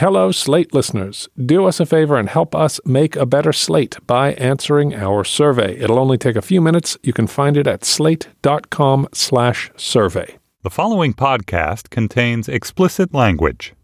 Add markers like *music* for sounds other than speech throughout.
Hello, Slate listeners. Do us a favor and help us make a better slate by answering our survey. It'll only take a few minutes. You can find it at slate.com slash survey. The following podcast contains explicit language.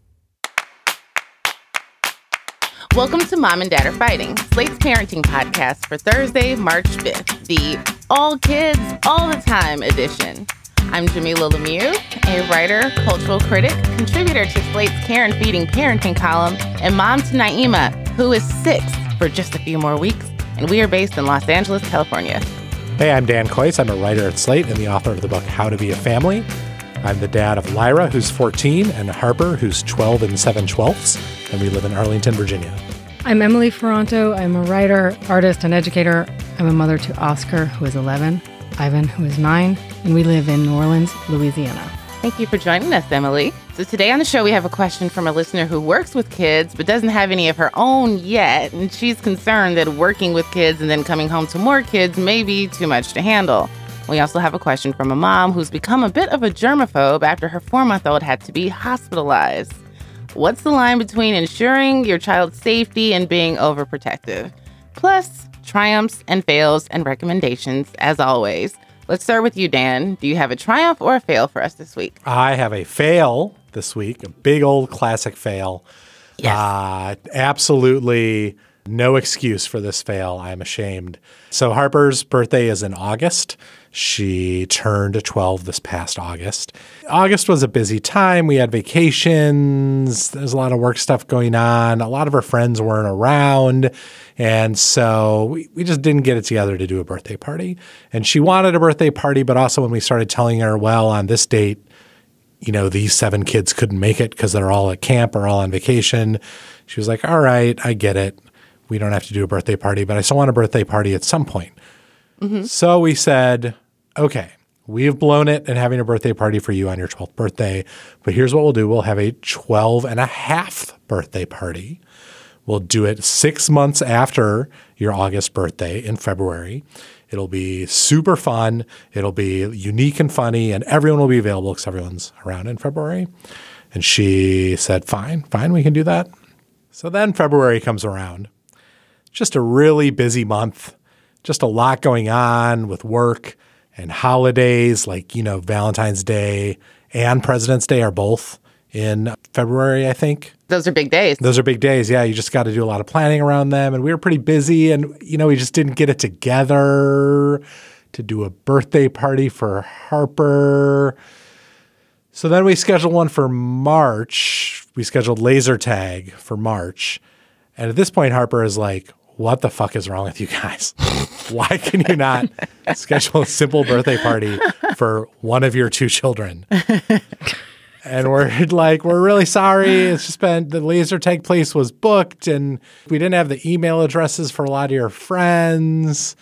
Welcome to Mom and Dad Are Fighting, Slate's parenting podcast for Thursday, March 5th, the All Kids All the Time edition. I'm Jamilah Lemieux, a writer, cultural critic, contributor to Slate's Care and Feeding Parenting column, and mom to Naima, who is six for just a few more weeks, and we are based in Los Angeles, California. Hey, I'm Dan Kois. I'm a writer at Slate and the author of the book How to Be a Family. I'm the dad of Lyra, who's 14, and Harper, who's 12 and 7 twelfths, and we live in Arlington, Virginia. I'm Emily Ferranto. I'm a writer, artist, and educator. I'm a mother to Oscar, who is 11, Ivan, who is 9, and we live in New Orleans, Louisiana. Thank you for joining us, Emily. So, today on the show, we have a question from a listener who works with kids but doesn't have any of her own yet. And she's concerned that working with kids and then coming home to more kids may be too much to handle. We also have a question from a mom who's become a bit of a germaphobe after her four month old had to be hospitalized. What's the line between ensuring your child's safety and being overprotective? Plus, triumphs and fails and recommendations, as always. Let's start with you, Dan. Do you have a triumph or a fail for us this week? I have a fail this week, a big old classic fail. Yes. Uh, absolutely no excuse for this fail. I'm ashamed. So, Harper's birthday is in August. She turned 12 this past August. August was a busy time. We had vacations. There's a lot of work stuff going on. A lot of her friends weren't around. And so we, we just didn't get it together to do a birthday party. And she wanted a birthday party, but also when we started telling her, well, on this date, you know, these seven kids couldn't make it because they're all at camp or all on vacation. She was like, all right, I get it. We don't have to do a birthday party, but I still want a birthday party at some point. Mm-hmm. So we said, okay, we have blown it and having a birthday party for you on your 12th birthday. But here's what we'll do we'll have a 12 and a half birthday party. We'll do it six months after your August birthday in February. It'll be super fun. It'll be unique and funny, and everyone will be available because everyone's around in February. And she said, fine, fine, we can do that. So then February comes around. Just a really busy month, just a lot going on with work and holidays like, you know, Valentine's Day and President's Day are both in February, I think. Those are big days. Those are big days. Yeah, you just got to do a lot of planning around them. And we were pretty busy and, you know, we just didn't get it together to do a birthday party for Harper. So then we scheduled one for March. We scheduled laser tag for March. And at this point, Harper is like, what the fuck is wrong with you guys? Why can you not schedule a simple birthday party for one of your two children? And we're like, we're really sorry. It's just been the laser tag place was booked and we didn't have the email addresses for a lot of your friends.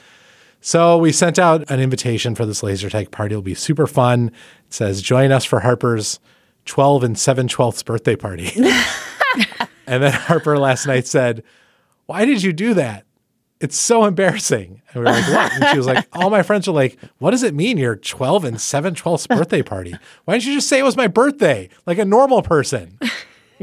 So we sent out an invitation for this laser tag party. It'll be super fun. It says, join us for Harper's 12 and 7 twelfths birthday party. *laughs* and then Harper last night said, why did you do that? It's so embarrassing. And we were like, what? And she was like, all my friends are like, what does it mean your 12 and 7 twelfths birthday party? Why didn't you just say it was my birthday like a normal person? *laughs*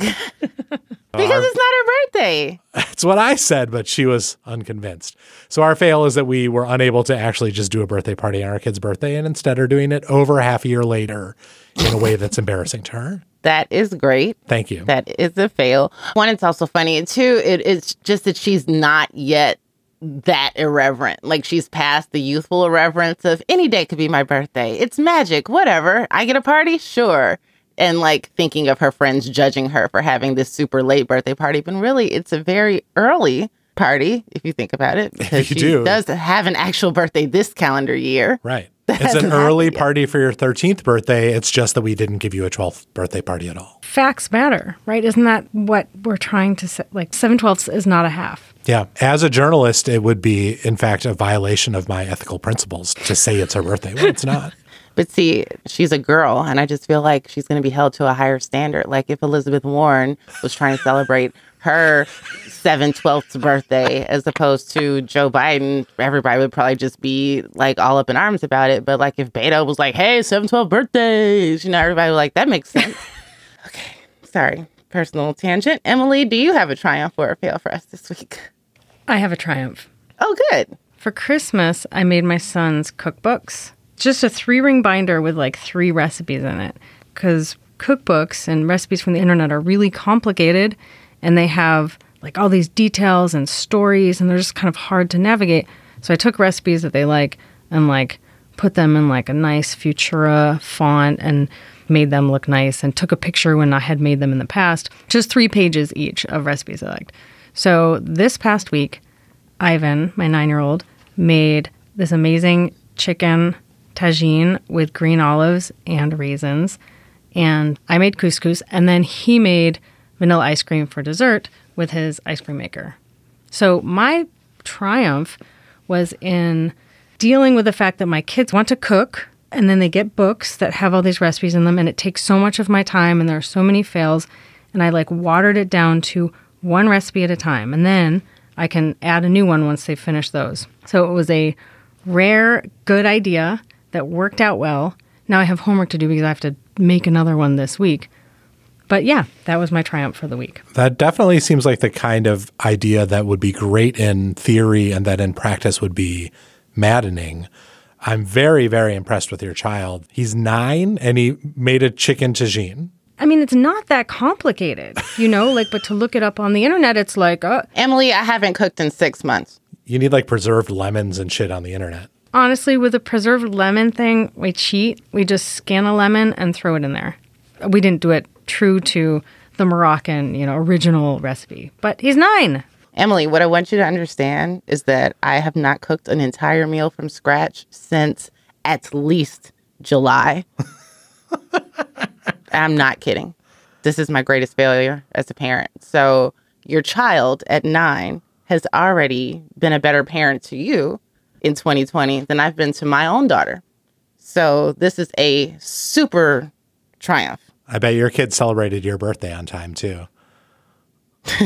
because it's not her birthday. That's what I said, but she was unconvinced. So our fail is that we were unable to actually just do a birthday party on our kid's birthday and instead are doing it over half a year later in a way that's embarrassing to her. That is great. Thank you. That is a fail. One, it's also funny. And two, it, it's just that she's not yet that irreverent. Like she's past the youthful irreverence of any day could be my birthday. It's magic, whatever. I get a party, sure. And like thinking of her friends judging her for having this super late birthday party, but really it's a very early party if you think about it. *laughs* Because you she do. does have an actual birthday this calendar year. Right. *laughs* It's an early yet. party for your 13th birthday. It's just that we didn't give you a 12th birthday party at all. Facts matter, right? Isn't that what we're trying to say? Like, 7 twelfths is not a half. Yeah. As a journalist, it would be, in fact, a violation of my ethical principles to say it's her birthday. Well, it's not. But see, she's a girl, and I just feel like she's going to be held to a higher standard. Like if Elizabeth Warren was trying to celebrate her seven twelfths birthday as opposed to Joe Biden, everybody would probably just be like all up in arms about it. But like if Beto was like, "Hey, seven twelve birthdays," you know, everybody was like, "That makes sense." *laughs* okay, sorry. personal tangent. Emily, do you have a triumph or a fail for us this week? I have a triumph. Oh, good. For Christmas, I made my son's cookbooks. Just a three ring binder with like three recipes in it. Because cookbooks and recipes from the internet are really complicated and they have like all these details and stories and they're just kind of hard to navigate. So I took recipes that they like and like put them in like a nice Futura font and made them look nice and took a picture when I had made them in the past. Just three pages each of recipes I liked. So this past week, Ivan, my nine year old, made this amazing chicken tagine with green olives and raisins. And I made couscous. And then he made vanilla ice cream for dessert with his ice cream maker. So my triumph was in dealing with the fact that my kids want to cook and then they get books that have all these recipes in them and it takes so much of my time and there are so many fails and I like watered it down to one recipe at a time and then I can add a new one once they finish those. So it was a rare good idea that worked out well. Now I have homework to do because I have to make another one this week. But yeah, that was my triumph for the week. That definitely seems like the kind of idea that would be great in theory and that in practice would be maddening. I'm very, very impressed with your child. He's nine and he made a chicken tagine. I mean, it's not that complicated, you know, like, but to look it up on the internet, it's like, uh, Emily, I haven't cooked in six months. You need like preserved lemons and shit on the internet. Honestly, with the preserved lemon thing, we cheat. We just scan a lemon and throw it in there. We didn't do it true to the Moroccan, you know, original recipe. But he's nine. Emily, what I want you to understand is that I have not cooked an entire meal from scratch since at least July. *laughs* I'm not kidding. This is my greatest failure as a parent. So, your child at nine has already been a better parent to you in 2020 than I've been to my own daughter. So, this is a super triumph. I bet your kids celebrated your birthday on time too. *laughs*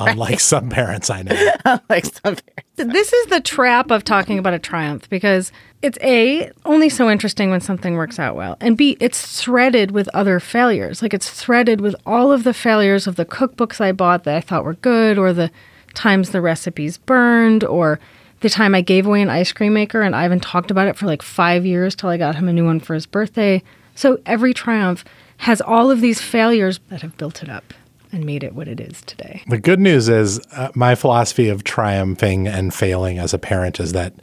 Unlike some parents I know. *laughs* like some parents. This is the trap of talking about a triumph because it's A, only so interesting when something works out well. And B, it's threaded with other failures. Like it's threaded with all of the failures of the cookbooks I bought that I thought were good, or the times the recipes burned, or the time I gave away an ice cream maker and Ivan talked about it for like five years till I got him a new one for his birthday. So every triumph has all of these failures that have built it up and made it what it is today. The good news is uh, my philosophy of triumphing and failing as a parent is that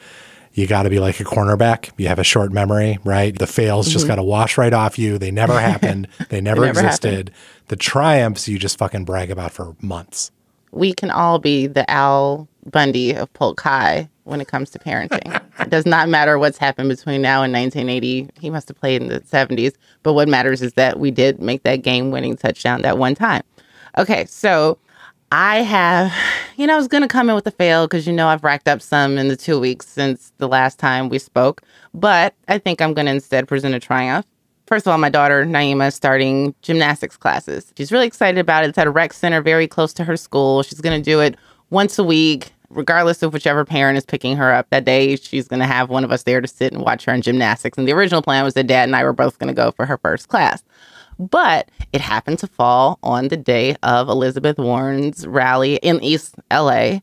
you got to be like a cornerback. You have a short memory, right? The fails just got to wash right off you. They never *laughs* happened. They never, never existed. The triumphs you just fucking brag about for months. we can all be the Al Bundy of Polk High when it comes to parenting. it does not matter what's happened between now and 1980. He must have played in the 70s. But what matters is that we did make that game winning touchdown that one time. Okay, so I have, you know, I was going to come in with a fail because, you know, I've racked up some in the two weeks since the last time we spoke. But I think I'm going to instead present a triumph. First of all, my daughter Naima is starting gymnastics classes. She's really excited about it. It's at a rec center very close to her school. She's going to do it once a week, regardless of whichever parent is picking her up that day. She's going to have one of us there to sit and watch her in gymnastics. And the original plan was that dad and I were both going to go for her first class. But it happened to fall on the day of Elizabeth Warren's rally in East LA.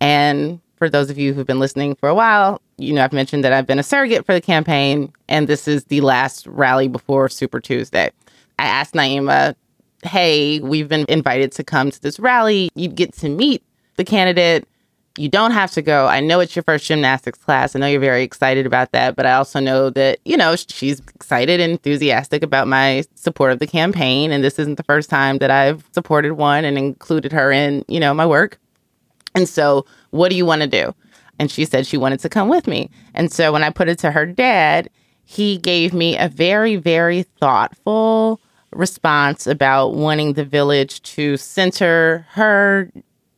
And for those of you who've been listening for a while, you know, I've mentioned that I've been a surrogate for the campaign, and this is the last rally before Super Tuesday. I asked Naima, hey, we've been invited to come to this rally. You'd get to meet the candidate. You don't have to go. I know it's your first gymnastics class. I know you're very excited about that, but I also know that, you know, she's excited and enthusiastic about my support of the campaign. And this isn't the first time that I've supported one and included her in, you know, my work. And so, what do you want to do? And she said she wanted to come with me. And so, when I put it to her dad, he gave me a very, very thoughtful response about wanting the village to center her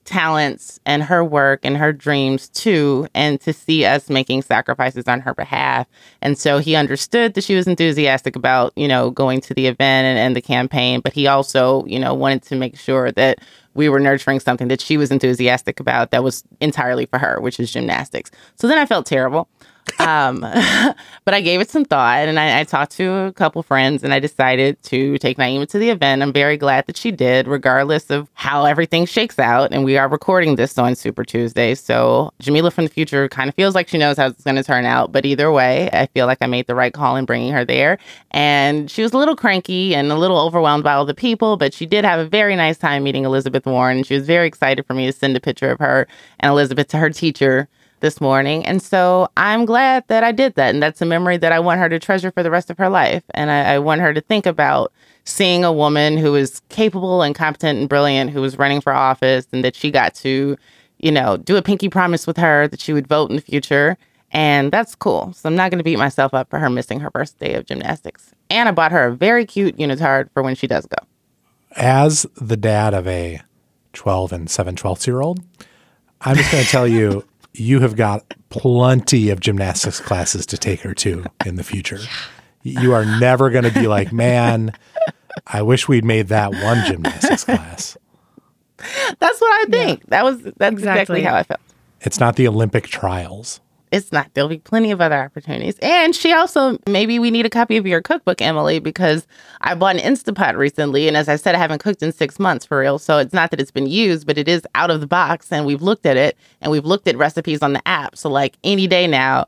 talents and her work and her dreams too, and to see us making sacrifices on her behalf. And so he understood that she was enthusiastic about, you know, going to the event and, and the campaign, but he also, you know, wanted to make sure that we were nurturing something that she was enthusiastic about that was entirely for her, which is gymnastics. So then I felt terrible. Um, *laughs* but I gave it some thought and I, I, talked to a couple friends and I decided to take Naima to the event. I'm very glad that she did, regardless of how everything shakes out. And we are recording this on Super Tuesday. So Jamilah from the future kind of feels like she knows how it's going to turn out. But either way, I feel like I made the right call in bringing her there. And she was a little cranky and a little overwhelmed by all the people, but she did have a very nice time meeting Elizabeth Warren. She was very excited for me to send a picture of her and Elizabeth to her teacher this morning. And so I'm glad that I did that. And that's a memory that I want her to treasure for the rest of her life. And I, I want her to think about seeing a woman who is capable and competent and brilliant, who was running for office, and that she got to, you know, do a pinky promise with her that she would vote in the future. And that's cool. So I'm not going to beat myself up for her missing her first day of gymnastics. And I bought her a very cute unitard for when she does go. As the dad of a 12 and 7 12 year old, I'm just going to tell you you have got plenty of gymnastics classes to take her to in the future. You are never going to be like, man, I wish we'd made that one gymnastics class. That's what I think. Yeah. That was that's exactly. exactly how I felt. It's not the Olympic trials it's not. There'll be plenty of other opportunities. And she also, maybe we need a copy of your cookbook, Emily, because I bought an Instapot recently. And as I said, I haven't cooked in six months for real. So it's not that it's been used, but it is out of the box. And we've looked at it and we've looked at recipes on the app. So, like any day now,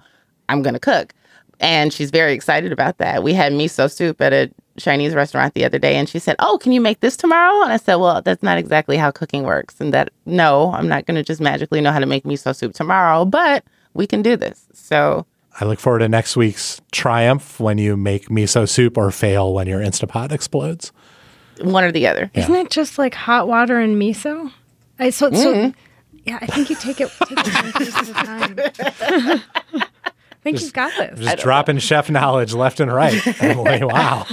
I'm going to cook. And she's very excited about that. We had miso soup at a Chinese restaurant the other day and she said, Oh, can you make this tomorrow? And I said, Well, that's not exactly how cooking works. And that, no, I'm not going to just magically know how to make miso soup tomorrow, but we can do this. So I look forward to next week's triumph when you make miso soup or fail when your Instapot explodes. One or the other. Isn't it just like hot water and miso? I so, mm-hmm. so yeah, I think you take it, take it one piece at a time. *laughs* I think just, you've got this. Just dropping know. chef knowledge left and right. *laughs* like, wow,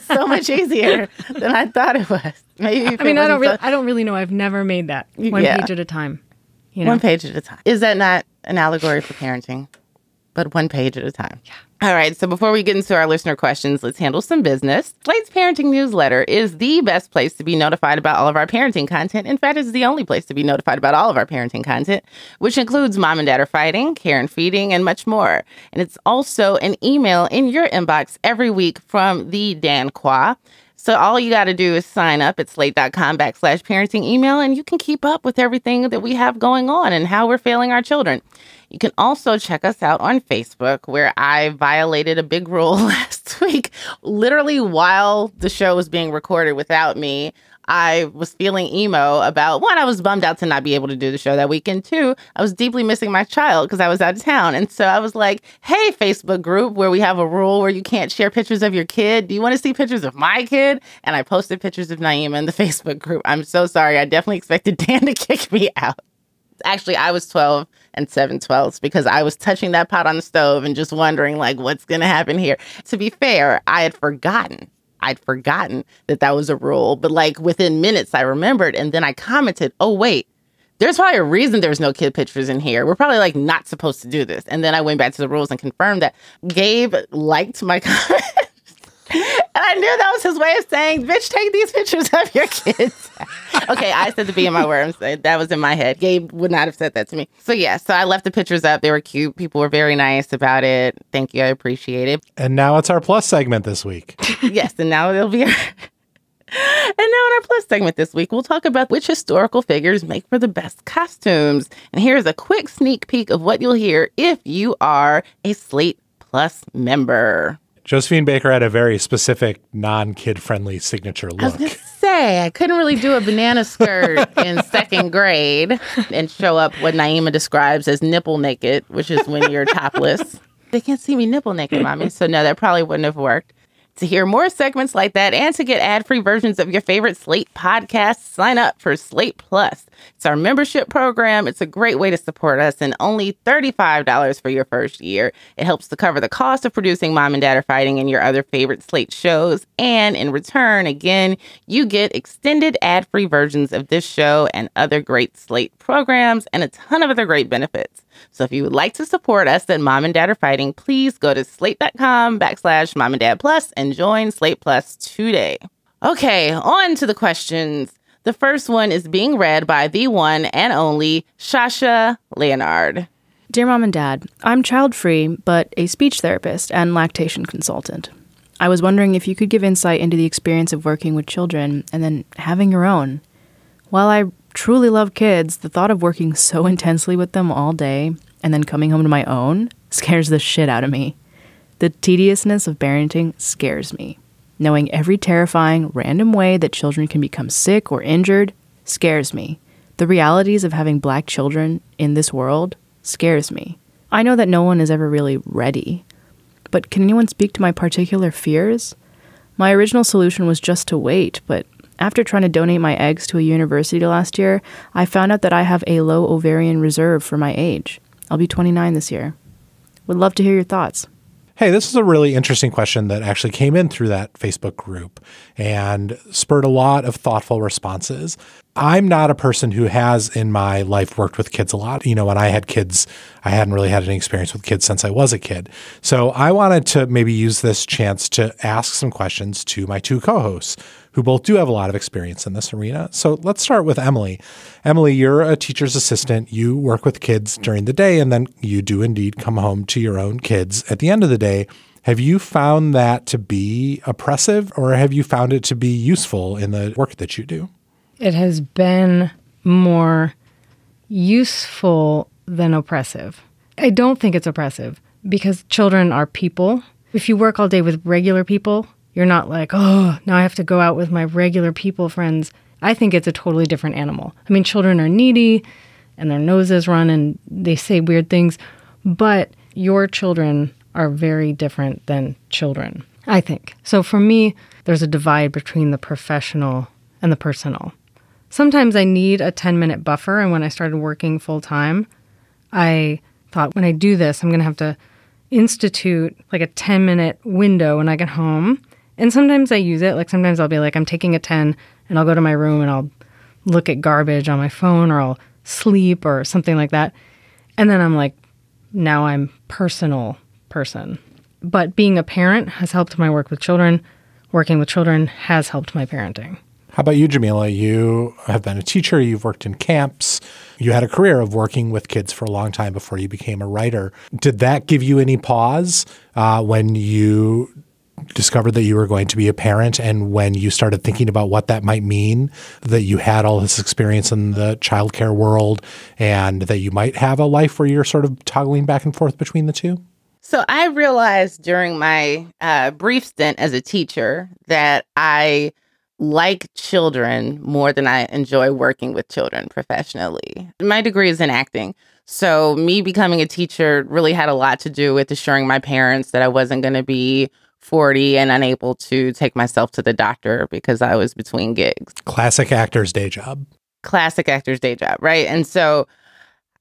so much easier than I thought it was. Maybe I mean, I don't really, I don't really know. I've never made that one yeah. page at a time. You know? One page at a time. Is that not an allegory for parenting? But one page at a time. Yeah. All right. So before we get into our listener questions, let's handle some business. Slate's parenting newsletter is the best place to be notified about all of our parenting content. In fact, it's the only place to be notified about all of our parenting content, which includes Mom and Dad Are Fighting, Care and Feeding, and much more. And it's also an email in your inbox every week from the Dan Kois. So all you got to do is sign up at slate.com backslash parenting email, and you can keep up with everything that we have going on and how we're failing our children. You can also check us out on Facebook, where I violated a big rule *laughs* last week, literally while the show was being recorded without me. I was feeling emo about one, I was bummed out to not be able to do the show that weekend. Two, I was deeply missing my child because I was out of town. And so I was like, hey, Facebook group where we have a rule where you can't share pictures of your kid. Do you want to see pictures of my kid? And I posted pictures of Naima in the *laughs* Facebook group. I'm so sorry. I definitely expected *laughs* Dan to kick me out. Actually, I was 12 and 7 twelfths because I was touching that pot on the stove and just wondering, like, what's going to happen here. To be fair, I had forgotten I'd forgotten that that was a rule. But like within minutes, I remembered. And then I commented, oh, wait, there's probably a reason there's no kid pictures in here. We're probably like not supposed to do this. And then I went back to the rules and confirmed that Gabe liked my *laughs* comment. And I knew that was his way of saying, bitch, take these pictures of your kids. *laughs* okay, I said the B in my words. That was in my head. Gabe would not have said that to me. So, yeah, so I left the pictures up. They were cute. People were very nice about it. Thank you. I appreciate it. And now it's our plus segment this week. *laughs* yes, and now it'll be our. *laughs* And now in our plus segment this week, we'll talk about which historical figures make for the best costumes. And here's a quick sneak peek of what you'll hear if you are a Slate Plus member. Josephine Baker had a very specific, non kid friendly signature look. I was to say, I couldn't really do a banana skirt *laughs* in second grade and show up what Naima describes as nipple naked, which is when you're topless. *laughs* They can't see me nipple naked, mommy. So, no, that probably wouldn't have worked. To hear more segments like that and to get ad free versions of your favorite Slate podcasts, sign up for Slate Plus. It's our membership program. It's a great way to support us and only $35 for your first year. It helps to cover the cost of producing Mom and Dad Are Fighting and your other favorite Slate shows. And in return, again, you get extended ad free versions of this show and other great Slate programs and a ton of other great benefits. So if you would like to support us at Mom and Dad Are Fighting, please go to slate.com backslash mom and dad plus and join Slate Plus today. Okay, on to the questions. The first one is being read by the one and only Sasha Leonhardt. Dear Mom and Dad, I'm child free, but a speech therapist and lactation consultant. I was wondering if you could give insight into the experience of working with children and then having your own. While I truly love kids, the thought of working so intensely with them all day and then coming home to my own scares the shit out of me. The tediousness of parenting scares me. Knowing every terrifying, random way that children can become sick or injured scares me. The realities of having black children in this world scares me. I know that no one is ever really ready, but can anyone speak to my particular fears? My original solution was just to wait, but after trying to donate my eggs to a university last year, I found out that I have a low ovarian reserve for my age. I'll be 29 this year. Would love to hear your thoughts. Hey, this is a really interesting question that actually came in through that Facebook group and spurred a lot of thoughtful responses. I'm not a person who has in my life worked with kids a lot. You know, when I had kids, I hadn't really had any experience with kids since I was a kid. So I wanted to maybe use this chance to ask some questions to my two co hosts who both do have a lot of experience in this arena. So let's start with Emily. Emily, you're a teacher's assistant. You work with kids during the day, and then you do indeed come home to your own kids at the end of the day. Have you found that to be oppressive, or have you found it to be useful in the work that you do? It has been more useful than oppressive. I don't think it's oppressive because children are people. If you work all day with regular people, you're not like, oh, now I have to go out with my regular people friends. I think it's a totally different animal. I mean, children are needy and their noses run and they say weird things, but your children are very different than children, I think. So for me, there's a divide between the professional and the personal. Sometimes I need a 10 minute buffer, and when I started working full time, I thought when I do this, I'm going to have to institute like a 10 minute window when I get home. And sometimes I use it. Like sometimes I'll be like, I'm taking a 10 and I'll go to my room and I'll look at garbage on my phone or I'll sleep or something like that. And then I'm like, now I'm personal person. But being a parent has helped my work with children. Working with children has helped my parenting. How about you, Jamilah? You have been a teacher, you've worked in camps, you had a career of working with kids for a long time before you became a writer. Did that give you any pause uh, when you discovered that you were going to be a parent and when you started thinking about what that might mean that you had all this experience in the childcare world and that you might have a life where you're sort of toggling back and forth between the two? So I realized during my uh, brief stint as a teacher that I like children more than I enjoy working with children professionally. My degree is in acting. So, me becoming a teacher really had a lot to do with assuring my parents that I wasn't going to be 40 and unable to take myself to the doctor because I was between gigs. Classic actor's day job. Classic actor's day job, right? And so,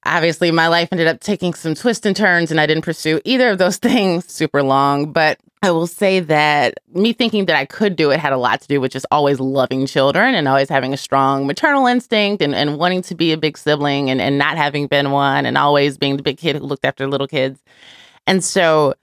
obviously, my life ended up taking some twists and turns, and I didn't pursue either of those *laughs* things super long. But I will say that me thinking that I could do it had a lot to do with just always loving children and always having a strong maternal instinct and, and wanting to be a big sibling and, and not having been one and always being the big kid who looked after little kids. And so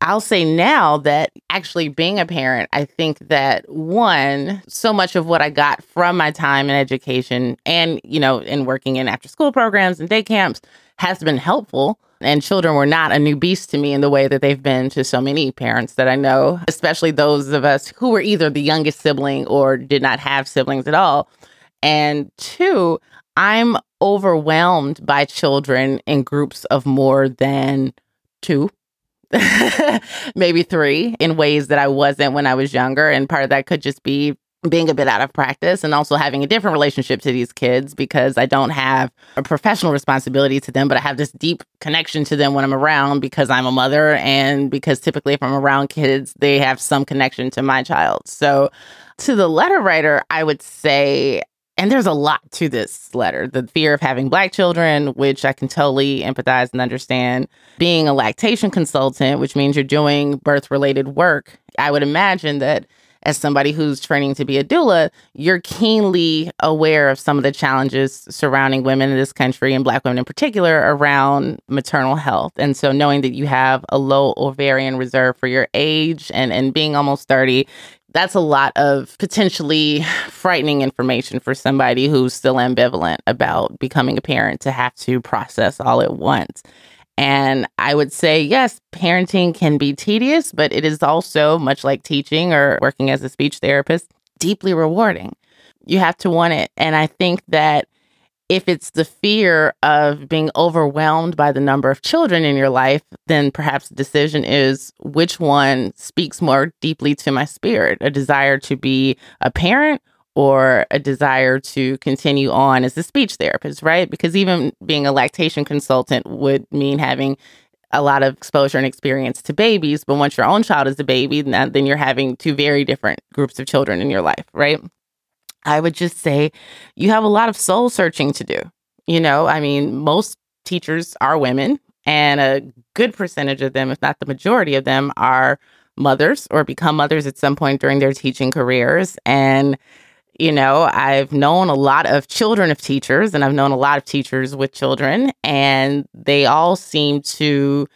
I'll say now that actually being a parent, I think that one, so much of what I got from my time in education and, you know, in working in after school programs and day camps has been helpful. And children were not a new beast to me in the way that they've been to so many parents that I know, especially those of us who were either the youngest sibling or did not have siblings at all. And two, I'm overwhelmed by children in groups of more than two. *laughs* maybe three in ways that I wasn't when I was younger. And part of that could just be being a bit out of practice and also having a different relationship to these kids because I don't have a professional responsibility to them, but I have this deep connection to them when I'm around because I'm a mother and because typically if I'm around kids, they have some connection to my child. So to the letter writer, I would say and there's a lot to this letter the fear of having black children, which I can totally empathize and understand. Being a lactation consultant, which means you're doing birth related work. I would imagine that as somebody who's training to be a doula, you're keenly aware of some of the challenges surrounding women in this country and Black women in particular around maternal health. And so, knowing that you have a low ovarian reserve for your age and, and being almost 30, that's a lot of potentially frightening information for somebody who's still ambivalent about becoming a parent to have to process all at once. And I would say, yes, parenting can be tedious, but it is also, much like teaching or working as a speech therapist, deeply rewarding. You have to want it. And I think that if it's the fear of being overwhelmed by the number of children in your life, then perhaps the decision is which one speaks more deeply to my spirit a desire to be a parent or a desire to continue on as a speech therapist, right? Because even being a lactation consultant would mean having a lot of exposure and experience to babies. But once your own child is a baby, then you're having two very different groups of children in your life, right? I would just say you have a lot of soul searching to do. You know, I mean, most teachers are women, and a good percentage of them, if not the majority of them, are mothers or become mothers at some point during their teaching careers. And you know, I've known a lot of children of teachers and I've known a lot of teachers with children, and they all seem to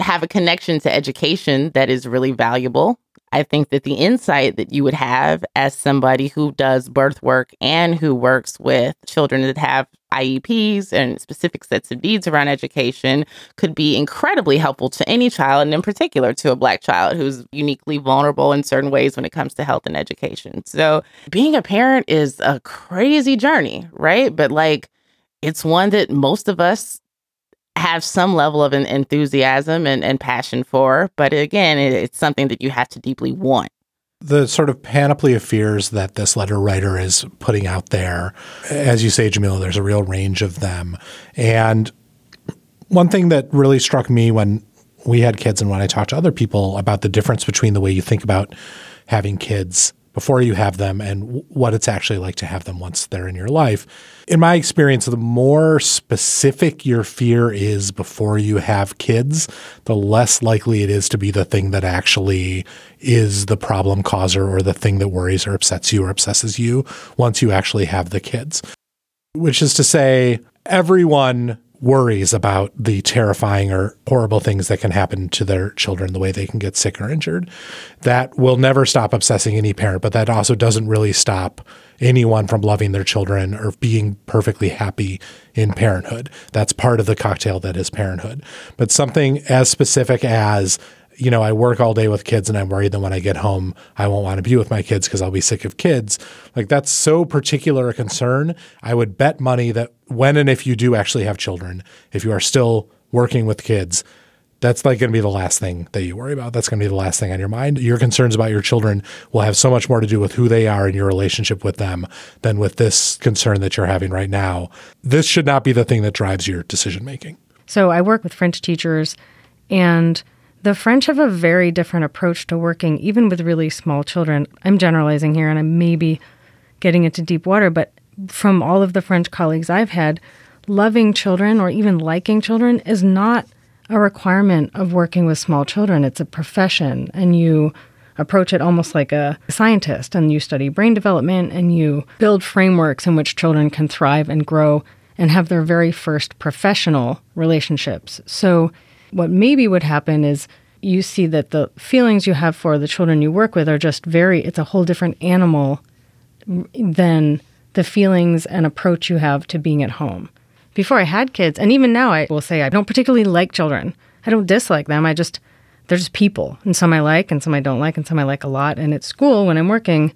have a connection to education that is really valuable. I think that the insight that you would have as somebody who does birth work and who works with children that have IEPs and specific sets of needs around education could be incredibly helpful to any child, and in particular to a Black child who's uniquely vulnerable in certain ways when it comes to health and education. So, being a parent is a crazy journey, right? But like, it's one that most of us have some level of an enthusiasm and, and passion for. But again, it, it's something that you have to deeply want. The sort of panoply of fears that this letter writer is putting out there, as you say, Jamilah, there's a real range of them. And one thing that really struck me when we had kids and when I talked to other people about the difference between the way you think about having kids before you have them and what it's actually like to have them once they're in your life. In my experience, the more specific your fear is before you have kids, the less likely it is to be the thing that actually is the problem causer or the thing that worries or upsets you or obsesses you once you actually have the kids. Which is to say, everyone worries about the terrifying or horrible things that can happen to their children, the way they can get sick or injured. That will never stop obsessing any parent, but that also doesn't really stop anyone from loving their children or being perfectly happy in parenthood. That's part of the cocktail that is parenthood. But something as specific as you know, I work all day with kids and I'm worried that when I get home, I won't want to be with my kids because I'll be sick of kids. Like, that's so particular a concern. I would bet money that when and if you do actually have children, if you are still working with kids, that's like going to be the last thing that you worry about. That's going to be the last thing on your mind. Your concerns about your children will have so much more to do with who they are and your relationship with them than with this concern that you're having right now. This should not be the thing that drives your decision making. So, I work with French teachers and the French have a very different approach to working, even with really small children. I'm generalizing here and I'm maybe getting into deep water, but from all of the French colleagues I've had, loving children or even liking children is not a requirement of working with small children. It's a profession, and you approach it almost like a scientist, and you study brain development and you build frameworks in which children can thrive and grow and have their very first professional relationships. So what maybe would happen is you see that the feelings you have for the children you work with are just very, it's a whole different animal than the feelings and approach you have to being at home. Before I had kids, and even now I will say I don't particularly like children. I don't dislike them. I just, they're just people. And some I like, and some I don't like, and some I like a lot. And at school, when I'm working,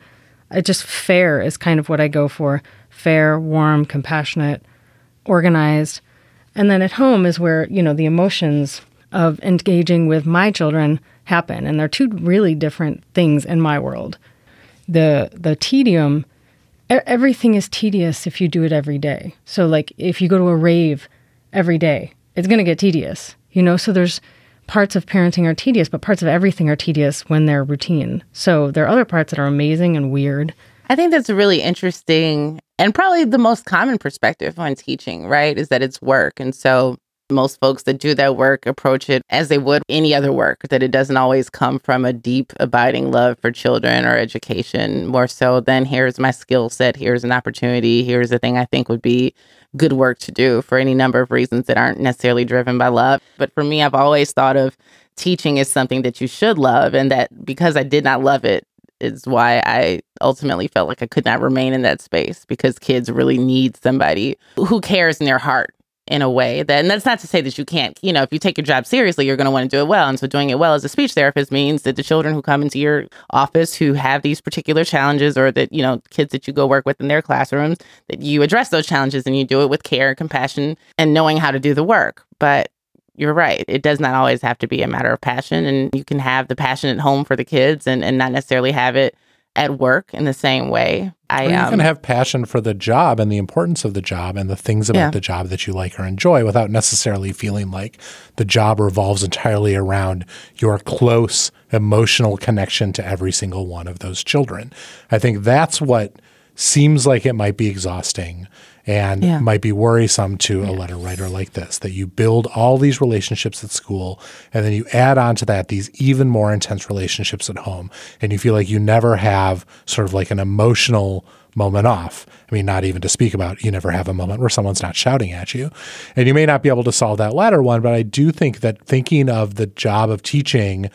I just fair is kind of what I go for fair, warm, compassionate, organized. And then at home is where, you know, the emotions of engaging with my children happen. And they're two really different things in my world. The the tedium everything is tedious if you do it every day. So like if you go to a rave every day it's going to get tedious you know? So there's parts of parenting are tedious but parts of everything are tedious when they're routine. So there are other parts that are amazing and weird. I think that's a really interesting and probably the most common perspective on teaching right is that it's work. And so most folks that do that work approach it as they would any other work, that it doesn't always come from a deep, abiding love for children or education, more so than here's my skill set, here's an opportunity, here's a thing I think would be good work to do for any number of reasons that aren't necessarily driven by love. But for me, I've always thought of teaching as something that you should love, and that because I did not love it, is why I ultimately felt like I could not remain in that space because kids really need somebody who cares in their heart in a way that, and that's not to say that you can't, you know, if you take your job seriously, you're going to want to do it well. And so doing it well as a speech therapist means that the children who come into your office who have these particular challenges or that, you know, kids that you go work with in their classrooms, that you address those challenges and you do it with care and compassion and knowing how to do the work. But you're right. It does not always have to be a matter of passion. And you can have the passion at home for the kids and, and not necessarily have it at work in the same way. I Or you um, can have passion for the job and the importance of the job and the things about Yeah. the job that you like or enjoy without necessarily feeling like the job revolves entirely around your close emotional connection to every single one of those children. I think that's what seems like it might be exhausting and Yeah. might be worrisome to a letter writer like this that you build all these relationships at school and then you add on to that these even more intense relationships at home and you feel like you never have sort of like an emotional moment off. I mean, not even to speak about you never have a moment where someone's not shouting at you. And you may not be able to solve that latter one, but I do think that thinking of the job of teaching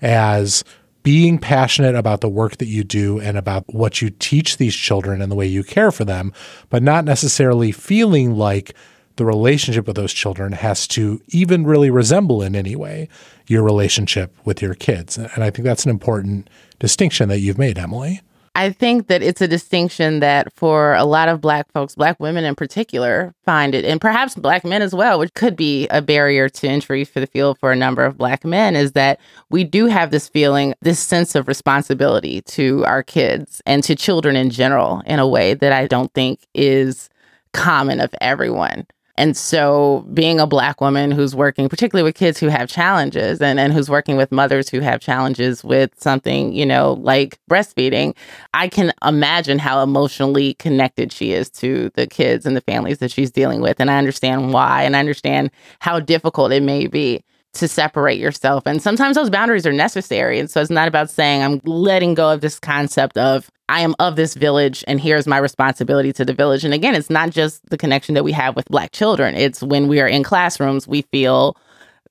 as being passionate about the work that you do and about what you teach these children and the way you care for them, but not necessarily feeling like the relationship with those children has to even really resemble in any way your relationship with your kids. And I think that's an important distinction that you've made, Emily. I think that it's a distinction that for a lot of Black folks, Black women in particular, find it, and perhaps Black men as well, which could be a barrier to entry for the field for a number of Black men, is that we do have this feeling, this sense of responsibility to our kids and to children in general in a way that I don't think is common of everyone. And so, being a Black woman who's working, particularly with kids who have challenges and, and who's working with mothers who have challenges with something, you know, like breastfeeding, I can imagine how emotionally connected she is to the kids and the families that she's dealing with. And I understand why. And I understand how difficult it may be to separate yourself. And sometimes those boundaries are necessary. And so it's not about saying, I'm letting go of this concept of, I am of this village and here's my responsibility to the village. And again, it's not just the connection that we have with Black children, it's when we are in classrooms, we feel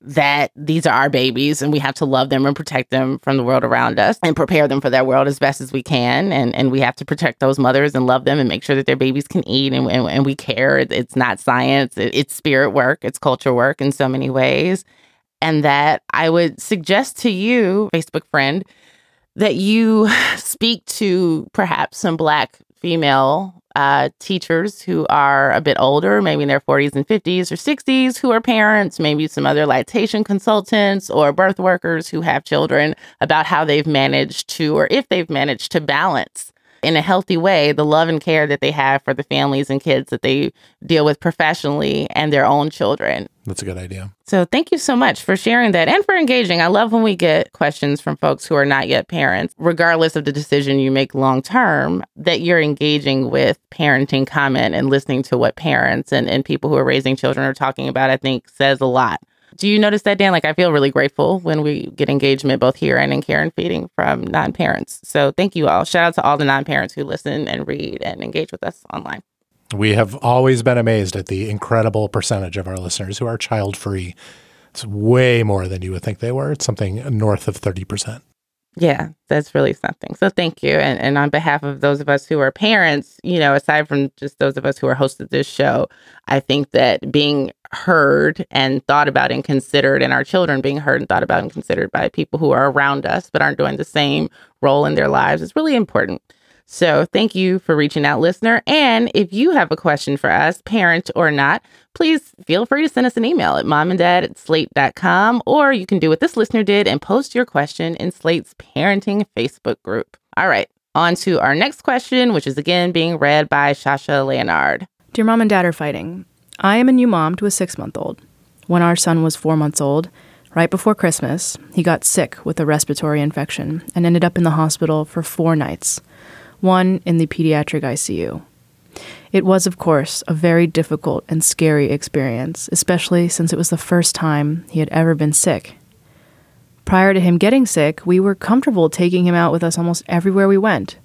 that these are our babies and we have to love them and protect them from the world around us and prepare them for that world as best as we can. And, and we have to protect those mothers and love them and make sure that their babies can eat and, and, and we care. It's not science, it's spirit work, it's culture work in so many ways. And that I would suggest to you, Facebook friend, that you speak to perhaps some Black female uh, teachers who are a bit older, maybe in their 40s and 50s or 60s, who are parents, maybe some other lactation consultants or birth workers who have children, about how they've managed to, or if they've managed to balance in a healthy way the love and care that they have for the families and kids that they deal with professionally and their own children. That's a good idea. So thank you so much for sharing that and for engaging. I love when we get questions from folks who are not yet parents, regardless of the decision you make long term, that you're engaging with parenting comment and listening to what parents and, and people who are raising children are talking about, I think says a lot. Do you notice that, Dan? Like, I feel really grateful when we get engagement both here and in care and feeding from non parents. So, thank you all. Shout out to all the non parents who listen and read and engage with us online. We have always been amazed at the incredible percentage of our listeners who are child free. It's way more than you would think they were. It's something north of 30%. Yeah, that's really something. So thank you. And and on behalf of those of us who are parents, you know, aside from just those of us who are hosted this show, I think that being heard and thought about and considered and our children being heard and thought about and considered by people who are around us but aren't doing the same role in their lives is really important. So thank you for reaching out, listener. And if you have a question for us, parent or not, please feel free to send us an email at momanddad at slate.com, or you can do what this listener did and post your question in Slate's parenting Facebook group. All right, on to our next question, which is again being read by Sasha Leonhardt. Dear mom and dad are fighting. I am a new mom to a six month old. When our son was four months old, right before Christmas, he got sick with a respiratory infection and ended up in the hospital for four nights, one in the pediatric ICU. It was, of course, a very difficult and scary experience, especially since it was the first time he had ever been sick. Prior to him getting sick, we were comfortable taking him out with us almost everywhere we went.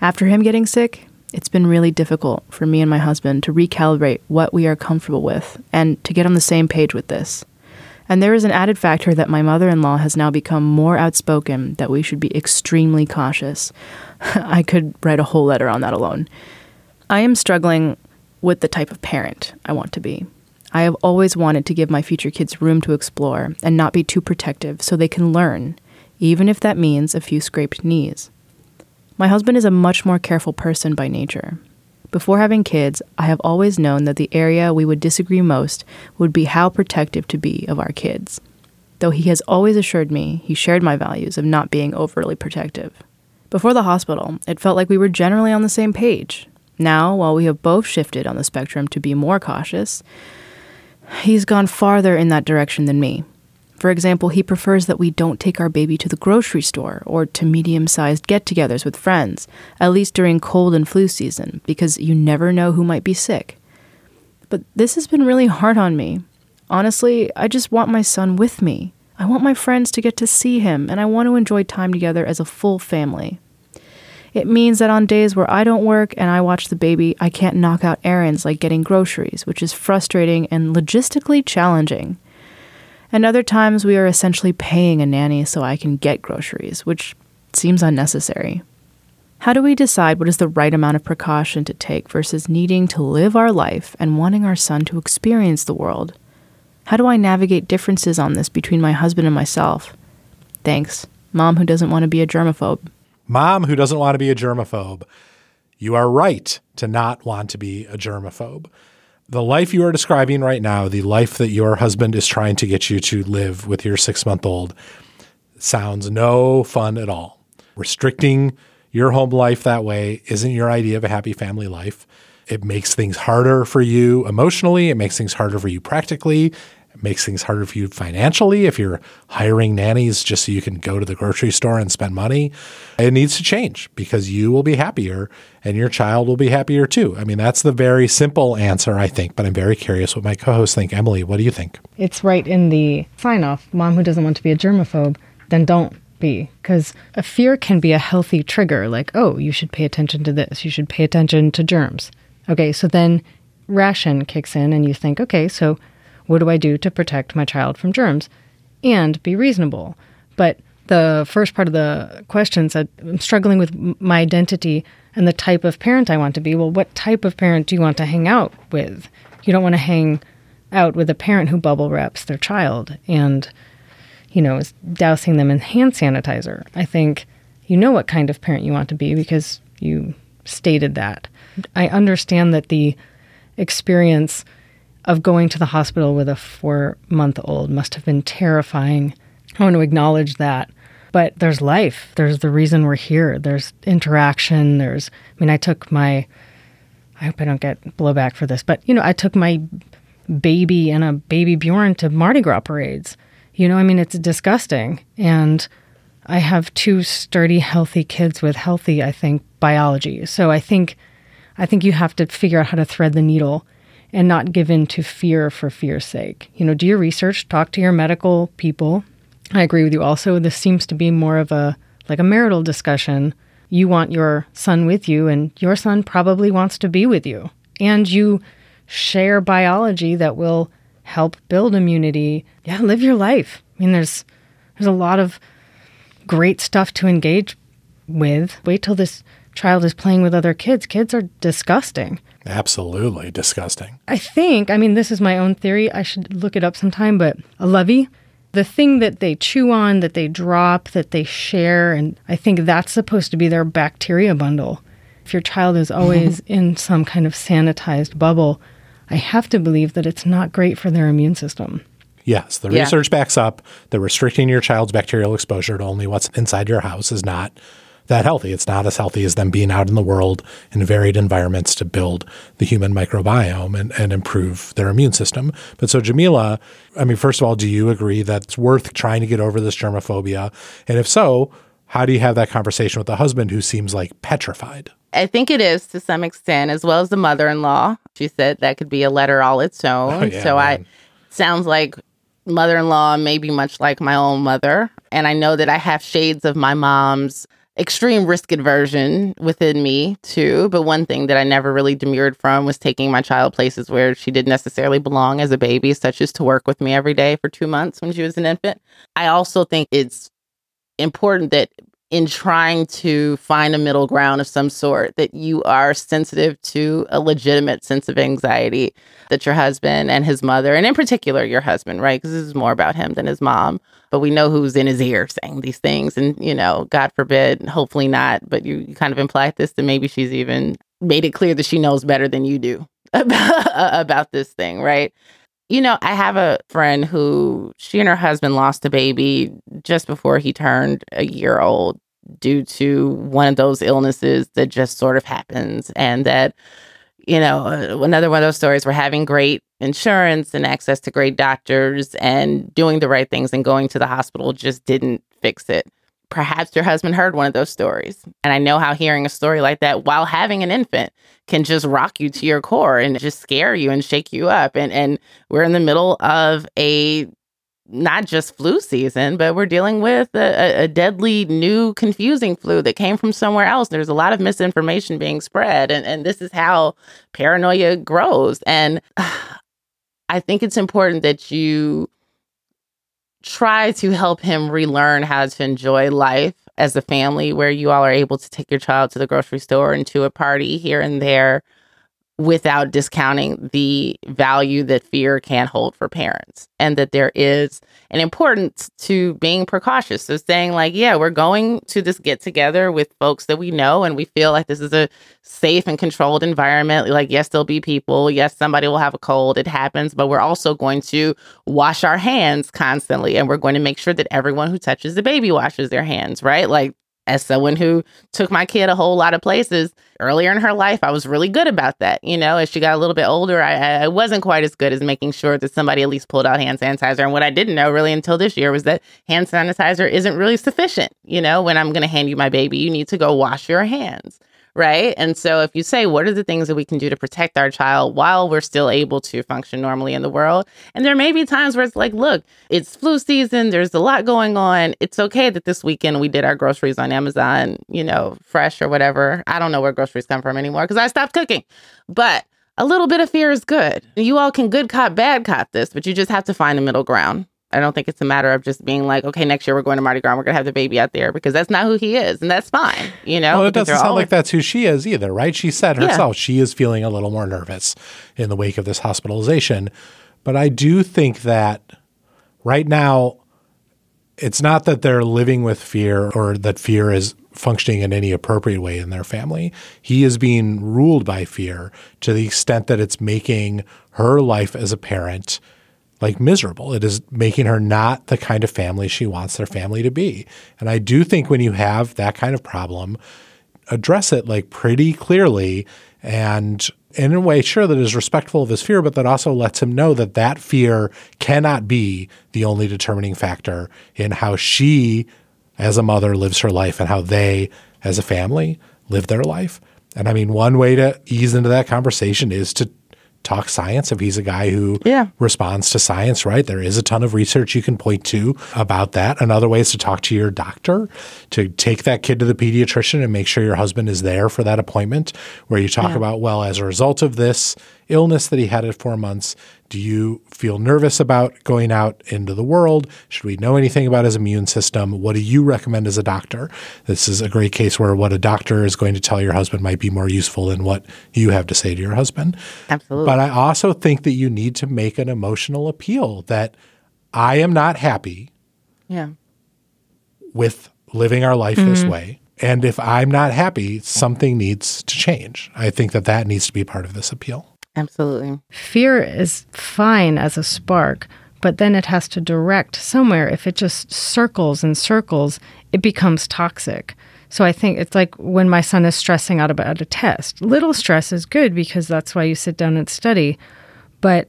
After him getting sick, it's been really difficult for me and my husband to recalibrate what we are comfortable with and to get on the same page with this. And there is an added factor that my mother in law has now become more outspoken that we should be extremely cautious. *laughs* I could write a whole letter on that alone. I am struggling with the type of parent I want to be. I have always wanted to give my future kids room to explore and not be too protective so they can learn, even if that means a few scraped knees. My husband is a much more careful person by nature. Before having kids, I have always known that the area we would disagree most would be how protective to be of our kids. Though he has always assured me he shared my values of not being overly protective. Before the hospital, it felt like we were generally on the same page. Now, while we have both shifted on the spectrum to be more cautious, he's gone farther in that direction than me. For example, he prefers that we don't take our baby to the grocery store or to medium sized get togethers with friends, at least during cold and flu season, because you never know who might be sick. But this has been really hard on me. Honestly, I just want my son with me. I want my friends to get to see him, and I want to enjoy time together as a full family. It means that on days where I don't work and I watch the baby, I can't knock out errands like getting groceries, which is frustrating and logistically challenging. And other times we are essentially paying a nanny so I can get groceries, which seems unnecessary. How do we decide what is the right amount of precaution to take versus needing to live our life and wanting our son to experience the world? How do I navigate differences on this between my husband and myself? Thanks, mom who doesn't want to be a germaphobe. Mom who doesn't want to be a germaphobe. You are right to not want to be a germaphobe the life you are describing right now, the life that your husband is trying to get you to live with your six month old, sounds no fun at all. Restricting your home life that way isn't your idea of a happy family life. It makes things harder for you emotionally. It makes things harder for you practically. It makes things harder for you financially if you're hiring nannies just so you can go to the grocery store and spend money. It needs to change because you will be happier and your child will be happier too. I mean, that's the very simple answer, I think, but I'm very curious what my co hosts think. Emily, what do you think? It's right in the sign off mom who doesn't want to be a germaphobe, then don't be because a fear can be a healthy trigger like oh you should pay attention to this you should pay attention to germs okay so then ration kicks in and you think okay so what do I do to protect my child from germs? And be reasonable. But the first part of the question said, I'm struggling with my identity and the type of parent I want to be. Well, what type of parent do you want to hang out with? You don't want to hang out with a parent who bubble wraps their child and, you know, is dousing them in hand sanitizer. I think you know what kind of parent you want to be because you stated that. I understand that the experience of going to the hospital with a four month old must have been terrifying. I want to acknowledge that. But there's life. There's the reason we're here. There's interaction. There's, I mean, I took my, I hope I don't get blowback for this, but, you know, I took my baby and a baby Bjorn to Mardi Gras parades. You know, I mean, it's disgusting. And I have two sturdy, healthy kids with healthy, I think, biology. So I think, I think you have to figure out how to thread the needle and not give in to fear for fear's sake. You know, do your research, talk to your medical people. I agree with you also. This seems to be more of a like a marital discussion. You want your son with you, and your son probably wants to be with you. And you share biology that will help build immunity. Yeah, live your life. I mean, there's there's a lot of great stuff to engage with. Wait till this child is playing with other kids. Kids are disgusting. Absolutely disgusting. I think, I mean, this is my own theory. I should look it up sometime, but a lovey, the thing that they chew on, that they drop, that they share, and I think that's supposed to be their bacteria bundle. If your child is always *laughs* in some kind of sanitized bubble, I have to believe that it's not great for their immune system. Yes, the Yeah. research backs up that restricting your child's bacterial exposure to only what's inside your house is not that healthy. It's not as healthy as them being out in the world in varied environments to build the human microbiome and, and improve their immune system. But so, Jamilah, I mean, first of all, do you agree that it's worth trying to get over this germophobia? And if so, how do you have that conversation with the husband who seems like petrified? I think it is to some extent, as well as the mother in law. She said that could be a letter all its own. Oh, yeah, so I sounds like mother in law may be much like my own mother. And I know that I have shades of my mom's extreme risk aversion within me too. But one thing that I never really demurred from was taking my child places where she didn't necessarily belong as a baby, such as to work with me every day for two months when she was an infant. I also think it's important that in trying to find a middle ground of some sort, that you are sensitive to a legitimate sense of anxiety that your husband and his mother, and in particular your husband, right? Because this is more about him than his mom. But we know who's in his ear saying these things. And, you know, God forbid, hopefully not, but you, you kind of implied this that maybe she's even made it clear that she knows better than you do *laughs* about, about this thing, right? You know, I have a friend who she and her husband lost a baby just before he turned a year old due to one of those illnesses that just sort of happens. And that, you know, uh, another one of those stories where having great insurance and access to great doctors and doing the right things and going to the hospital just didn't fix it perhaps your husband heard one of those stories. And I know how hearing a story like that while having an infant can just rock you to your core and just scare you and shake you up. And and we're in the middle of a not just flu season, but we're dealing with a, a, deadly new confusing flu that came from somewhere else. There's a lot of misinformation being spread, and, and this is how paranoia grows. And *sighs* I think it's important that you try to help him relearn how to enjoy life as a family where you all are able to take your child to the grocery store and to a party here and there without discounting the value that fear can hold for parents and that there is an importance to being precautious. So saying like yeah we're going to this get together with folks that we know and we feel like this is a safe and controlled environment. Like yes there'll be people. Yes somebody will have a cold. It happens. But we're also going to wash our hands constantly and we're going to make sure that everyone who touches the baby washes their hands right? Like as someone who took my kid a whole lot of places earlier in her life, I was really good about that. You know, as she got a little bit older, I, I wasn't quite as good as making sure that somebody at least pulled out hand sanitizer. And what I didn't know really until this year was that hand sanitizer isn't really sufficient. You know, when I'm going to hand you my baby, you need to go wash your hands right? And so if you say, what are the things that we can do to protect our child while we're still able to function normally in the world? And there may be times where it's like, look, it's flu season, there's a lot going on. It's okay that this weekend we did our groceries on Amazon, you know, fresh or whatever. I don't know where groceries come from anymore because I stopped cooking. But a little bit of fear is good. You all can good cop, bad cop this, but you just have to find a middle ground. I don't think it's a matter of just being like, okay, next year we're going to Mardi Gras, we're going to have the baby out there because that's not who he is, and that's fine, you know. Well, it doesn't sound like that's who she is either, right? She said herself yeah. she is feeling a little more nervous in the wake of this hospitalization, but I do think that right now, it's not that they're living with fear or that fear is functioning in any appropriate way in their family. He is being ruled by fear to the extent that it's making her life as a parent like miserable. It is making her not the kind of family she wants their family to be. And I do think when you have that kind of problem, address it like pretty clearly and in a way, sure, that is respectful of his fear, but that also lets him know that that fear cannot be the only determining factor in how she, as a mother, lives her life and how they, as a family, live their life. And I mean, one way to ease into that conversation is to talk science if he's a guy who yeah. responds to science, right? There is a ton of research you can point to about that. Another way is to talk to your doctor, to take that kid to the pediatrician and make sure your husband is there for that appointment where you talk yeah. about, well, as a result of this illness that he had at four months, do you feel nervous about going out into the world? Should we know anything about his immune system? What do you recommend as a doctor? This is a great case where what a doctor is going to tell your husband might be more useful than what you have to say to your husband. Absolutely. But I also think that you need to make an emotional appeal that I am not happy yeah. with living our life mm-hmm. this way. And if I'm not happy, something needs to change. I think that that needs to be part of this appeal. Absolutely. Fear is fine as a spark, but then it has to direct somewhere. If it just circles and circles, it becomes toxic. So I think it's like when my son is stressing out about a test. Little stress is good because that's why you sit down and study, but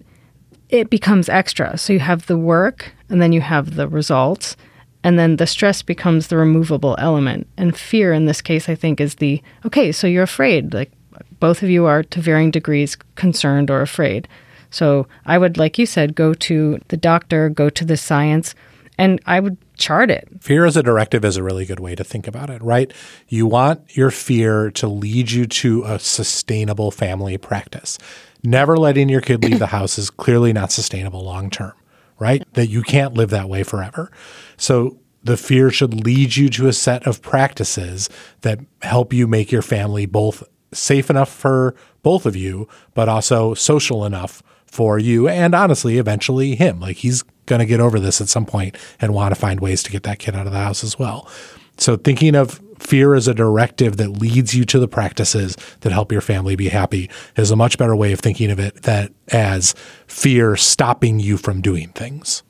it becomes extra. So you have the work and then you have the results and then the stress becomes the removable element. And fear in this case I think is the okay, so you're afraid. Like both of you are to varying degrees concerned or afraid. So I would, like you said, go to the doctor, go to the science, and I would chart it. Fear as a directive is a really good way to think about it, right? You want your fear to lead you to a sustainable family practice. Never letting your kid leave the *coughs* house is clearly not sustainable long term, right? That you can't live that way forever. So the fear should lead you to a set of practices that help you make your family both safe enough for both of you, but also social enough for you and honestly, eventually him. Like he's going to get over this at some point and want to find ways to get that kid out of the house as well. So thinking of fear as a directive that leads you to the practices that help your family be happy is a much better way of thinking of it that as fear stopping you from doing things.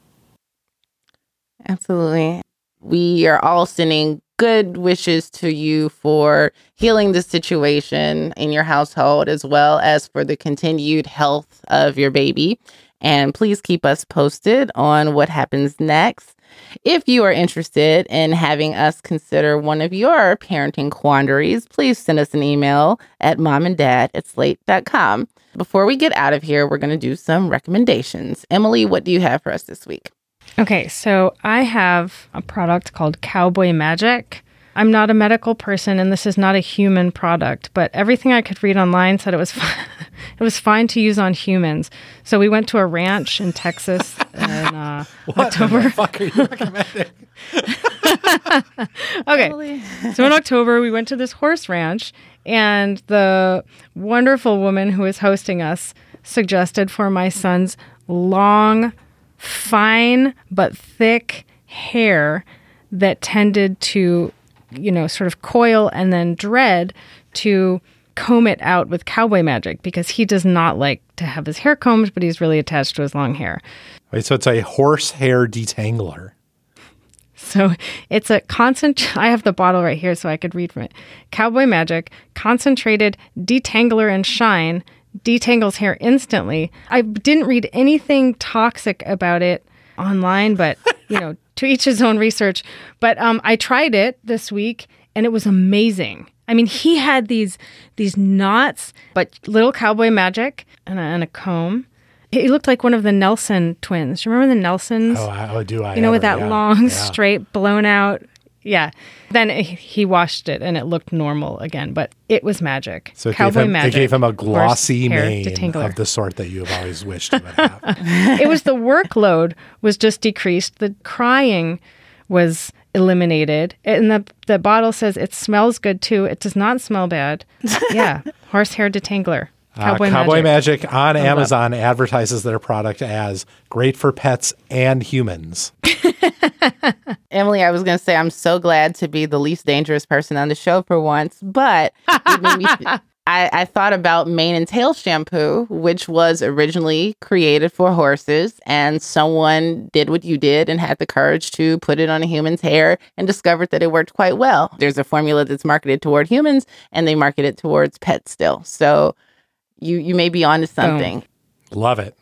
Absolutely. We are all sending good wishes to you for healing the situation in your household as well as for the continued health of your baby. And please keep us posted on what happens next. If you are interested in having us consider one of your parenting quandaries, please send us an email at momanddad at slate.com. Before we get out of here, we're going to do some recommendations. Emily, what do you have for us this week? Okay, so I have a product called Cowboy Magic. I'm not a medical person and this is not a human product, but everything I could read online said it was fine. *laughs* it was fine to use on humans. So we went to a ranch in Texas *laughs* in uh, October. fuck are you recommending? *laughs* Okay. So in October, we went to this horse ranch, and the wonderful woman who was hosting us suggested for my son's long, fine, but thick hair that tended to, you know, sort of coil and then dread to comb it out with cowboy magic because he does not like to have his hair combed, but he's really attached to his long hair. Wait, so it's a horsehair detangler. So it's a concent. I have the bottle right here, so I could read from it. Cowboy Magic concentrated detangler and shine detangles hair instantly. I didn't read anything toxic about it online, but you know, *laughs* to each his own research. But um, I tried it this week, and it was amazing. I mean, he had these these knots, but little cowboy magic and a, and a comb. He looked like one of the Nelson twins. Do you remember the Nelsons? Oh, I, oh do I? you know, with that yeah, long, yeah. straight, blown out. Yeah. Then he- he washed it and it looked normal again, but it was magic. So it gave, Cowboy him, magic. it gave him a glossy mane of the sort that you have always wished would *laughs* have. it was the workload was just decreased. The crying was eliminated. And the the bottle says it smells good too. It does not smell bad. *laughs* Yeah. Horsehair detangler. Uh, Cowboy, Cowboy magic. Magic, on Amazon advertises their product as great for pets and humans. *laughs* Emily, I was going to say I'm so glad to be the least dangerous person on the show for once, but it made me *laughs* I, I thought about mane and tail shampoo, which was originally created for horses, and someone did what you did and had the courage to put it on a human's hair and discovered that it worked quite well. There's a formula that's marketed toward humans, and they market it towards pets still. So you you may be onto something. Love it.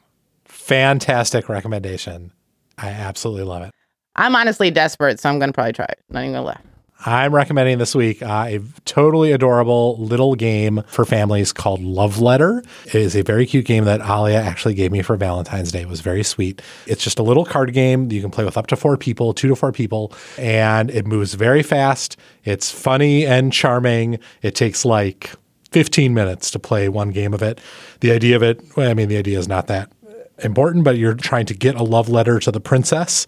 Fantastic recommendation. I absolutely love it. I'm honestly desperate, so I'm going to probably try it. Not even going to lie. I'm recommending this week uh, a totally adorable little game for families called Love Letter. It is a very cute game that Alia actually gave me for Valentine's Day. It was very sweet. It's just a little card game you can play with up to four people, two to four people, and it moves very fast. It's funny and charming. It takes like 15 minutes to play one game of it. The idea of it, well, I mean, the idea is not that important, but you're trying to get a love letter to the princess,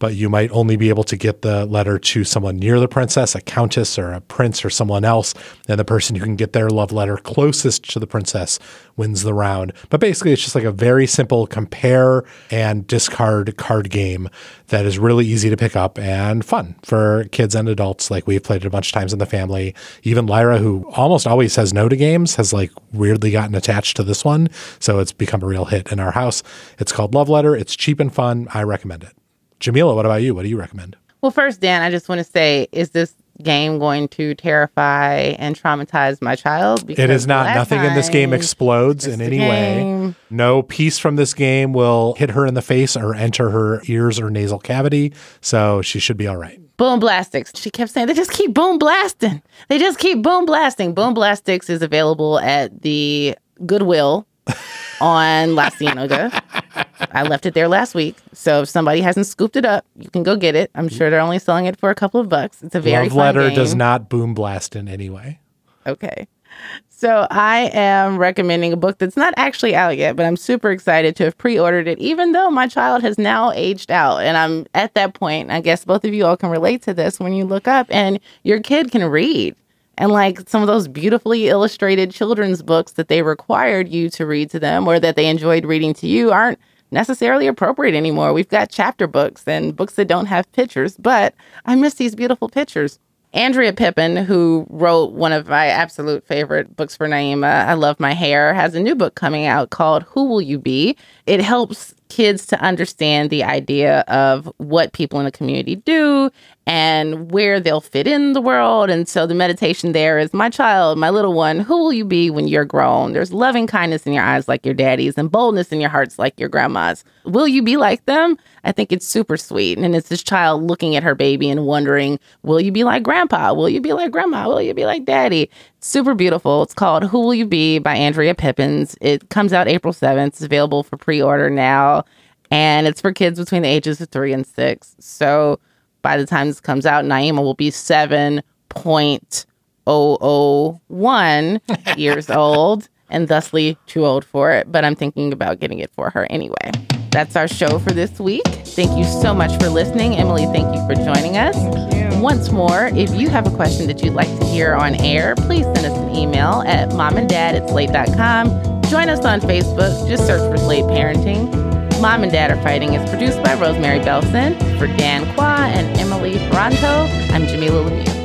but you might only be able to get the letter to someone near the princess, a countess or a prince or someone else. And the person who can get their love letter closest to the princess wins the round. But basically, it's just like a very simple compare and discard card game that is really easy to pick up and fun for kids and adults. Like we've played it a bunch of times in the family. Even Lyra, who almost always says no to games, has like weirdly gotten attached to this one. So it's become a real hit in our house. It's called Love Letter. It's cheap and fun. I recommend it. Jamilah, what about you? What do you recommend? Well, first, Dan, I just want to say, is this game going to terrify and traumatize my child? It is not. Nothing in this game explodes in any way. No piece from this game will hit her in the face or enter her ears or nasal cavity. So she should be all right. Boom Blastics. She kept saying they just keep boom blasting. They just keep boom blasting. Boom Blastics is available at the Goodwill *laughs* on La Cienega. I left it there last week. So if somebody hasn't scooped it up, you can go get it. I'm sure they're only selling it for a couple of bucks. It's a very Love Letter game. does not boom blast in any way. Okay. So I am recommending a book that's not actually out yet, but I'm super excited to have pre-ordered it, even though my child has now aged out. And I'm at that point, I guess both of you all can relate to this when you look up and your kid can read. And like some of those beautifully illustrated children's books that they required you to read to them or that they enjoyed reading to you aren't necessarily appropriate anymore. We've got chapter books and books that don't have pictures, but I miss these beautiful pictures. Andrea Pippins, who wrote one of my absolute favorite books for Naima, I Love My Hair, has a new book coming out called Who Will You Be? It helps kids to understand the idea of what people in the community do and where they'll fit in the world. And so the meditation there is my child, my little one, who will you be when you're grown? There's loving kindness in your eyes like your daddy's and boldness in your hearts like your grandma's. Will you be like them? I think it's super sweet. And it's this child looking at her baby and wondering, will you be like grandpa? Will you be like grandma? Will you be like daddy? super beautiful. It's called Who Will You Be by Andrea Pippins. It comes out April 7th. It's available for pre order now. And it's for kids between the ages of three and six. So by the time this comes out, Naima will be 7.001 *laughs* years old and thusly too old for it. But I'm thinking about getting it for her anyway. That's our show for this week. Thank you so much for listening. Emily, thank you for joining us. Thank you. Once more, if you have a question that you'd like to hear on air, please send us an email at momanddad at slate.com. Join us on Facebook. Just search for Slate Parenting. Mom and Dad Are Fighting is produced by Rosemary Belson. For Dan Kois and Emily Ferranto, I'm Jamilah Lemieux.